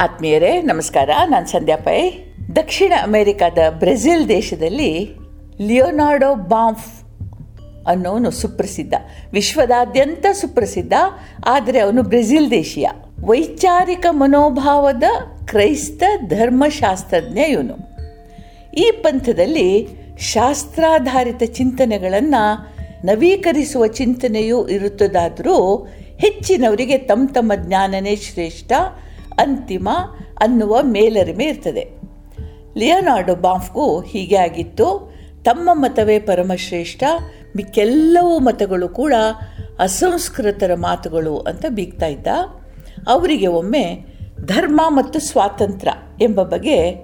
ಆತ್ಮೀಯರೇ, ನಮಸ್ಕಾರ. ನಾನು ಸಂಧ್ಯಾ ಪೈ. ದಕ್ಷಿಣ ಅಮೆರಿಕಾದ ಬ್ರೆಜಿಲ್ ದೇಶದಲ್ಲಿ ಲಿಯೋನಾರ್ಡೋ ಬಾಂಫ್ ಅನ್ನೋನು ಸುಪ್ರಸಿದ್ಧ, ವಿಶ್ವದಾದ್ಯಂತ ಸುಪ್ರಸಿದ್ಧ, ಆದರೆ ಅವನು ಬ್ರೆಜಿಲ್ ದೇಶೀಯ. ವೈಚಾರಿಕ ಮನೋಭಾವದ ಕ್ರೈಸ್ತ ಧರ್ಮಶಾಸ್ತ್ರಜ್ಞ ಇವನು. ಈ ಪಂಥದಲ್ಲಿ ಶಾಸ್ತ್ರಾಧಾರಿತ ಚಿಂತನೆಗಳನ್ನು ನವೀಕರಿಸುವ ಚಿಂತನೆಯೂ ಇರುತ್ತದಾದರೂ ಹೆಚ್ಚಿನವರಿಗೆ ತಮ್ಮ ತಮ್ಮ ಜ್ಞಾನನೇ ಶ್ರೇಷ್ಠ ಅಂತಿಮ ಅನ್ನುವ ಮೇಲರಿಮೆ ಇರ್ತದೆ. ಲಿಯೋನಾರ್ಡೋ ಬಾಂಫ್ಗೂ ಹೀಗೆ ಆಗಿತ್ತು. ತಮ್ಮ ಮತವೇ ಪರಮಶ್ರೇಷ್ಠ, ಮಿಕ್ಕೆಲ್ಲವೂ ಮತಗಳು ಕೂಡ ಅಸಂಸ್ಕೃತರ ಮಾತುಗಳು ಅಂತ ಬೀಗ್ತಾ ಇದ್ದ. ಅವರಿಗೆ ಒಮ್ಮೆ ಧರ್ಮ ಮತ್ತು ಸ್ವಾತಂತ್ರ್ಯ ಎಂಬ ಬಗ್ಗೆ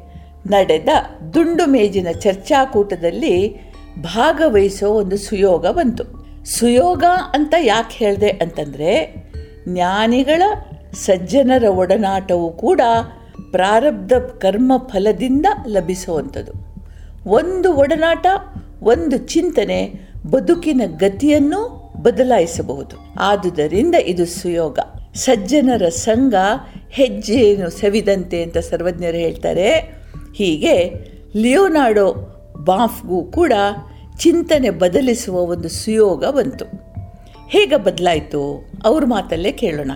ನಡೆದ ದುಂಡು ಮೇಜಿನ ಚರ್ಚಾಕೂಟದಲ್ಲಿ ಭಾಗವಹಿಸೋ ಒಂದು ಸುಯೋಗ ಬಂತು. ಸುಯೋಗ ಅಂತ ಯಾಕೆ ಹೇಳಿದೆ ಅಂತಂದರೆ, ಜ್ಞಾನಿಗಳ ಸಜ್ಜನರ ಒಡನಾಟವು ಕೂಡ ಪ್ರಾರಬ್ಧ ಕರ್ಮ ಫಲದಿಂದ ಲಭಿಸುವಂಥದ್ದು. ಒಂದು ಒಡನಾಟ, ಒಂದು ಚಿಂತನೆ ಬದುಕಿನ ಗತಿಯನ್ನು ಬದಲಾಯಿಸಬಹುದು. ಆದುದರಿಂದ ಇದು ಸುಯೋಗ. ಸಜ್ಜನರ ಸಂಘ ಹೆಜ್ಜೆಯನ್ನು ಸವಿದಂತೆ ಅಂತ ಸರ್ವಜ್ಞರು ಹೇಳ್ತಾರೆ. ಹೀಗೆ ಲಿಯೋನಾರ್ಡೋ ಬಾಫ್ಗೂ ಕೂಡ ಚಿಂತನೆ ಬದಲಿಸುವ ಒಂದು ಸುಯೋಗ ಬಂತು. ಹೇಗೆ ಬದಲಾಯಿತು? ಅವ್ರ ಮಾತಲ್ಲೇ ಕೇಳೋಣ.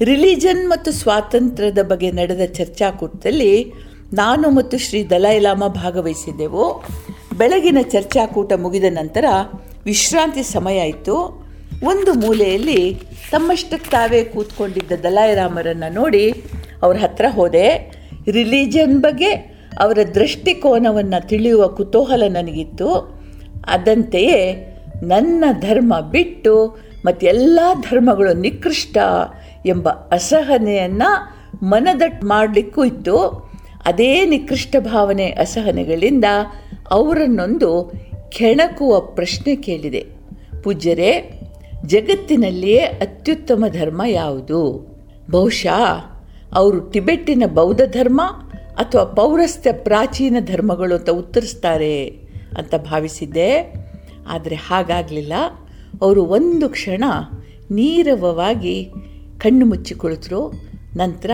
ರಿಲಿಜನ್ ಮತ್ತು ಸ್ವಾತಂತ್ರ್ಯದ ಬಗ್ಗೆ ನಡೆದ ಚರ್ಚಾಕೂಟದಲ್ಲಿ ನಾನು ಮತ್ತು ಶ್ರೀ ದಲೈಲಾಮ ಭಾಗವಹಿಸಿದ್ದೆವು. ಬೆಳಗಿನ ಚರ್ಚಾಕೂಟ ಮುಗಿದ ನಂತರ ವಿಶ್ರಾಂತಿ ಸಮಯ ಇತ್ತು ಒಂದು ಮೂಲೆಯಲ್ಲಿ ತಮ್ಮಷ್ಟಕ್ಕೆ ತಾವೇ ಕೂತ್ಕೊಂಡಿದ್ದ ದಲಾಯಿರಾಮರನ್ನು ನೋಡಿ ಅವ್ರ ಹತ್ರ ಹೋದೆ. ರಿಲಿಜನ್ ಬಗ್ಗೆ ಅವರ ದೃಷ್ಟಿಕೋನವನ್ನು ತಿಳಿಯುವ ಕುತೂಹಲ ನನಗಿತ್ತು. ಅದಂತೆಯೇ ನನ್ನ ಧರ್ಮ ಬಿಟ್ಟು ಮತ್ತೆಲ್ಲ ಧರ್ಮಗಳು ನಿಕೃಷ್ಟ ಎಂಬ ಅಸಹನೆಯನ್ನು ಮನದಟ್ಟು ಮಾಡಲಿಕ್ಕೂ ಇತ್ತು. ಅದೇ ನಿಕೃಷ್ಟ ಭಾವನೆ ಅಸಹನೆಗಳಿಂದ ಅವರನ್ನೊಂದು ಕೆಣಕುವ ಪ್ರಶ್ನೆ ಕೇಳಿದೆ. ಪೂಜ್ಯರೇ, ಜಗತ್ತಿನಲ್ಲಿಯೇ ಅತ್ಯುತ್ತಮ ಧರ್ಮ ಯಾವುದು? ಬಹುಶಃ ಅವರು ಟಿಬೆಟ್ಟಿನ ಬೌದ್ಧ ಧರ್ಮ ಅಥವಾ ಪೌರಸ್ತ್ಯ ಪ್ರಾಚೀನ ಧರ್ಮಗಳು ಅಂತ ಉತ್ತರಿಸ್ತಾರೆ ಅಂತ ಭಾವಿಸಿದ್ದೆ. ಆದರೆ ಹಾಗಾಗಲಿಲ್ಲ. ಅವರು ಒಂದು ಕ್ಷಣ ನೀರವವಾಗಿ ಕಣ್ಣು ಮುಚ್ಚಿಕೊಳ್ತರು ನಂತರ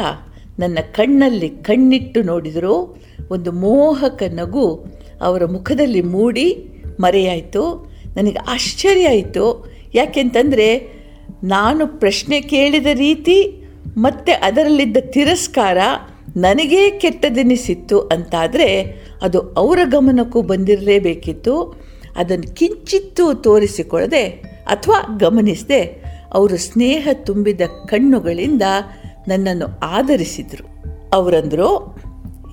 ನನ್ನ ಕಣ್ಣಲ್ಲಿ ಕಣ್ಣಿಟ್ಟು ನೋಡಿದರು. ಒಂದು ಮೋಹಕ ನಗು ಅವರ ಮುಖದಲ್ಲಿ ಮೂಡಿ ಮರೆಯಾಯಿತು. ನನಗೆ ಆಶ್ಚರ್ಯ ಆಯಿತು. ಯಾಕೆಂತಂದರೆ ನಾನು ಪ್ರಶ್ನೆ ಕೇಳಿದ ರೀತಿ ಮತ್ತು ಅದರಲ್ಲಿದ್ದ ತಿರಸ್ಕಾರ ನನಗೇ ಕೆಟ್ಟದೆನಿಸಿತ್ತು ಅಂತಾದರೆ ಅದು ಅವರ ಗಮನಕ್ಕೂ ಬಂದಿರಲೇಬೇಕಿತ್ತು. ಅದನ್ನು ಕಿಂಚಿತ್ತೂ ತೋರಿಸಿಕೊಳ್ಳದೆ ಅಥವಾ ಗಮನಿಸದೆ ಅವರು ಸ್ನೇಹ ತುಂಬಿದ ಕಣ್ಣುಗಳಿಂದ ನನ್ನನ್ನು ಆಧರಿಸಿದರು. ಅವರಂದರು,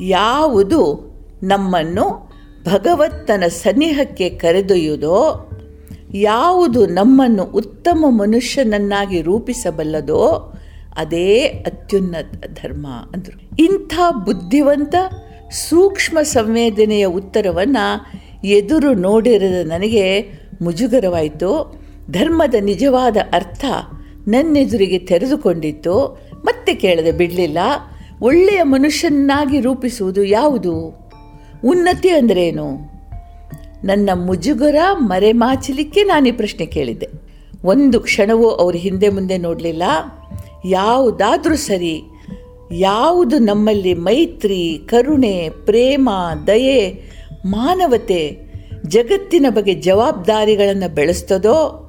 ಯಾವುದು ನಮ್ಮನ್ನು ಭಗವತ್ತನ ಸನಿಹಕ್ಕೆ ಕರೆದೊಯ್ಯುವುದೋ, ಯಾವುದು ನಮ್ಮನ್ನು ಉತ್ತಮ ಮನುಷ್ಯನನ್ನಾಗಿ ರೂಪಿಸಬಲ್ಲದೋ, ಅದೇ ಅತ್ಯುನ್ನತ ಧರ್ಮ, ಅಂದರು. ಇಂಥ ಬುದ್ಧಿವಂತ, ಸೂಕ್ಷ್ಮ ಸಂವೇದನೆಯ ಉತ್ತರವನ್ನು ಎದುರು ನೋಡಿರದ ನನಗೆ ಮುಜುಗರವಾಯಿತು. ಧರ್ಮದ ನಿಜವಾದ ಅರ್ಥ ನನ್ನೆದುರಿಗೆ ತೆರೆದುಕೊಂಡಿತ್ತು, ಮತ್ತೆ ಕೇಳದೆ ಬಿಡಲಿಲ್ಲ. ಒಳ್ಳೆಯ ಮನುಷ್ಯನಾಗಿ ರೂಪಿಸುವುದು ಯಾವುದು? ಉನ್ನತಿ ಅಂದ್ರೇನು? ನನ್ನ ಮುಜುಗರ ಮರೆಮಾಚಲಿಕ್ಕೆ ನಾನು ಈ ಪ್ರಶ್ನೆ ಕೇಳಿದ್ದೆ. ಒಂದು ಕ್ಷಣವೂ ಅವರು ಹಿಂದೆ ಮುಂದೆ ನೋಡಲಿಲ್ಲ. ಯಾವುದಾದ್ರೂ ಸರಿ, ಯಾವುದು ನಮ್ಮಲ್ಲಿ ಮೈತ್ರಿ, ಕರುಣೆ, ಪ್ರೇಮ, ದಯೆ, ಮಾನವತೆ, ಜಗತ್ತಿನ ಬಗ್ಗೆ ಜವಾಬ್ದಾರಿಗಳನ್ನು ಬೆಳೆಸ್ತದೋ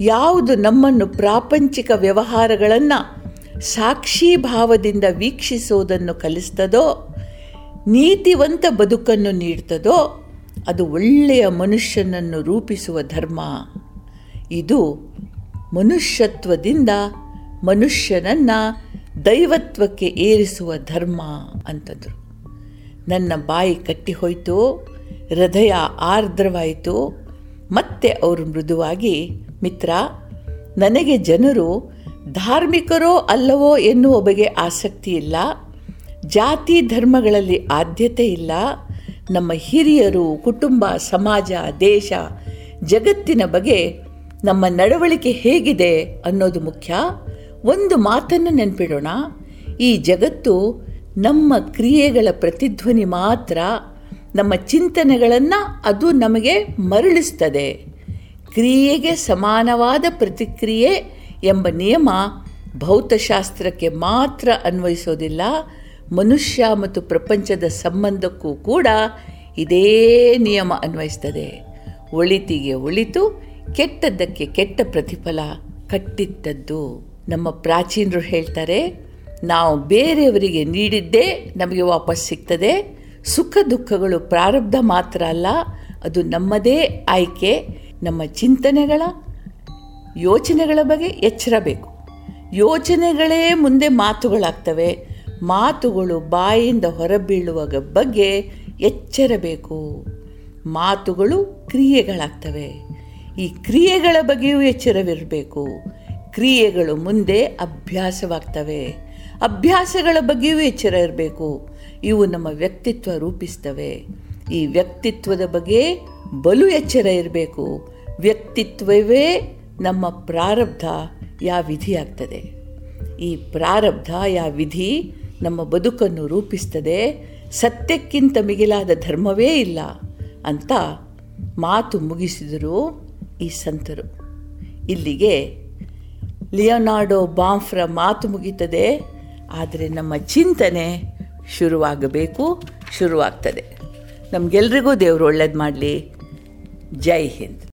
ಯಾವುದು ನಮ್ಮನ್ನು ಪ್ರಾಪಂಚಿಕ ವ್ಯವಹಾರಗಳನ್ನು ಸಾಕ್ಷಿ ಭಾವದಿಂದ ವೀಕ್ಷಿಸುವುದನ್ನು ಕಲಿಸ್ತದೋ, ನೀತಿವಂತ ಬದುಕನ್ನು ನೀಡ್ತದೋ, ಅದು ಒಳ್ಳೆಯ ಮನುಷ್ಯನನ್ನು ರೂಪಿಸುವ ಧರ್ಮ. ಇದು ಮನುಷ್ಯತ್ವದಿಂದ ಮನುಷ್ಯನನ್ನು ದೈವತ್ವಕ್ಕೆ ಏರಿಸುವ ಧರ್ಮ ಅಂತಂದರು. ನನ್ನ ಬಾಯಿ ಕಟ್ಟಿಹೋಯಿತು ಹೃದಯ ಆರ್ದ್ರವಾಯಿತು, ಮತ್ತೆ ಅವರು ಮೃದುವಾಗಿ ಮಿತ್ರ, ನನಗೆ ಜನರು ಧಾರ್ಮಿಕರೋ ಅಲ್ಲವೋ ಎನ್ನುವ ಬಗ್ಗೆ ಆಸಕ್ತಿ ಇಲ್ಲ, ಜಾತಿ ಧರ್ಮಗಳಲ್ಲಿ ಆದ್ಯತೆ ಇಲ್ಲ, ನಮ್ಮ ಹಿರಿಯರು, ಕುಟುಂಬ, ಸಮಾಜ, ದೇಶ, ಜಗತ್ತಿನ ಬಗ್ಗೆ ನಮ್ಮ ನಡವಳಿಕೆ ಹೇಗಿದೆ ಅನ್ನೋದು ಮುಖ್ಯ. ಒಂದು ಮಾತನ್ನು ನೆನಪಿಡೋಣ, ಈ ಜಗತ್ತು ನಮ್ಮ ಕ್ರಿಯೆಗಳ ಪ್ರತಿಧ್ವನಿ ಮಾತ್ರ, ನಮ್ಮ ಚಿಂತನೆಗಳನ್ನು ಅದು ನಮಗೆ ಮರಳಿಸ್ತದೆ. ಕ್ರಿಯೆಗೆ ಸಮಾನವಾದ ಪ್ರತಿಕ್ರಿಯೆ ಎಂಬ ನಿಯಮ ಭೌತಶಾಸ್ತ್ರಕ್ಕೆ ಮಾತ್ರ ಅನ್ವಯಿಸೋದಿಲ್ಲ, ಮನುಷ್ಯ ಮತ್ತು ಪ್ರಪಂಚದ ಸಂಬಂಧಕ್ಕೂ ಕೂಡ ಇದೇ ನಿಯಮ ಅನ್ವಯಿಸ್ತದೆ. ಒಳಿತಿಗೆ ಒಳಿತು, ಕೆಟ್ಟದ್ದಕ್ಕೆ ಕೆಟ್ಟ ಪ್ರತಿಫಲ ಕಟ್ಟಿದ್ದದ್ದು. ನಮ್ಮ ಪ್ರಾಚೀನರು ಹೇಳ್ತಾರೆ, ನಾವು ಬೇರೆಯವರಿಗೆ ನೀಡಿದ್ದೇ ನಮಗೆ ವಾಪಸ್ ಸಿಗ್ತದೆ. ಸುಖ ದುಃಖಗಳು ಪ್ರಾರಬ್ಧ ಮಾತ್ರ ಅಲ್ಲ, ಅದು ನಮ್ಮದೇ ಆಯ್ಕೆ. ನಮ್ಮ ಚಿಂತನೆಗಳ, ಯೋಚನೆಗಳ ಬಗ್ಗೆ ಎಚ್ಚರ ಬೇಕು. ಯೋಚನೆಗಳೇ ಮುಂದೆ ಮಾತುಗಳಾಗ್ತವೆ. ಮಾತುಗಳು ಬಾಯಿಂದ ಹೊರಬೀಳುವ ಬಗ್ಗೆ ಎಚ್ಚರಬೇಕು ಮಾತುಗಳು ಕ್ರಿಯೆಗಳಾಗ್ತವೆ. ಈ ಕ್ರಿಯೆಗಳ ಬಗ್ಗೆಯೂ ಎಚ್ಚರವಿರಬೇಕು. ಕ್ರಿಯೆಗಳು ಮುಂದೆ ಅಭ್ಯಾಸವಾಗ್ತವೆ. ಅಭ್ಯಾಸಗಳ ಬಗ್ಗೆಯೂ ಎಚ್ಚರ ಇರಬೇಕು. ಇವು ನಮ್ಮ ವ್ಯಕ್ತಿತ್ವ ರೂಪಿಸ್ತವೆ. ಈ ವ್ಯಕ್ತಿತ್ವದ ಬಗ್ಗೆ ಬಲು ಎಚ್ಚರ ಇರಬೇಕು. ವ್ಯಕ್ತಿತ್ವವೇ ನಮ್ಮ ಪ್ರಾರಬ್ಧ, ಯಾ ವಿಧಿಯಾಗ್ತದೆ ಈ ಪ್ರಾರಬ್ಧ, ಯಾ ವಿಧಿ ನಮ್ಮ ಬದುಕನ್ನು ರೂಪಿಸ್ತದೆ. ಸತ್ಯಕ್ಕಿಂತ ಮಿಗಿಲಾದ ಧರ್ಮವೇ ಇಲ್ಲ ಅಂತ ಮಾತು ಮುಗಿಸಿದರು ಈ ಸಂತರು. ಇಲ್ಲಿಗೆ ಲಿಯೋನಾರ್ಡೋ ಬಾಂಫ್ರ ಮಾತು ಮುಗೀತದೆ. ಆದರೆ ನಮ್ಮ ಚಿಂತನೆ ಶುರುವಾಗಬೇಕು, ಶುರುವಾಗ್ತದೆ. ನಮಗೆಲ್ರಿಗೂ ದೇವರು ಒಳ್ಳೇದು ಮಾಡಲಿ. ಜೈ ಹಿಂದ್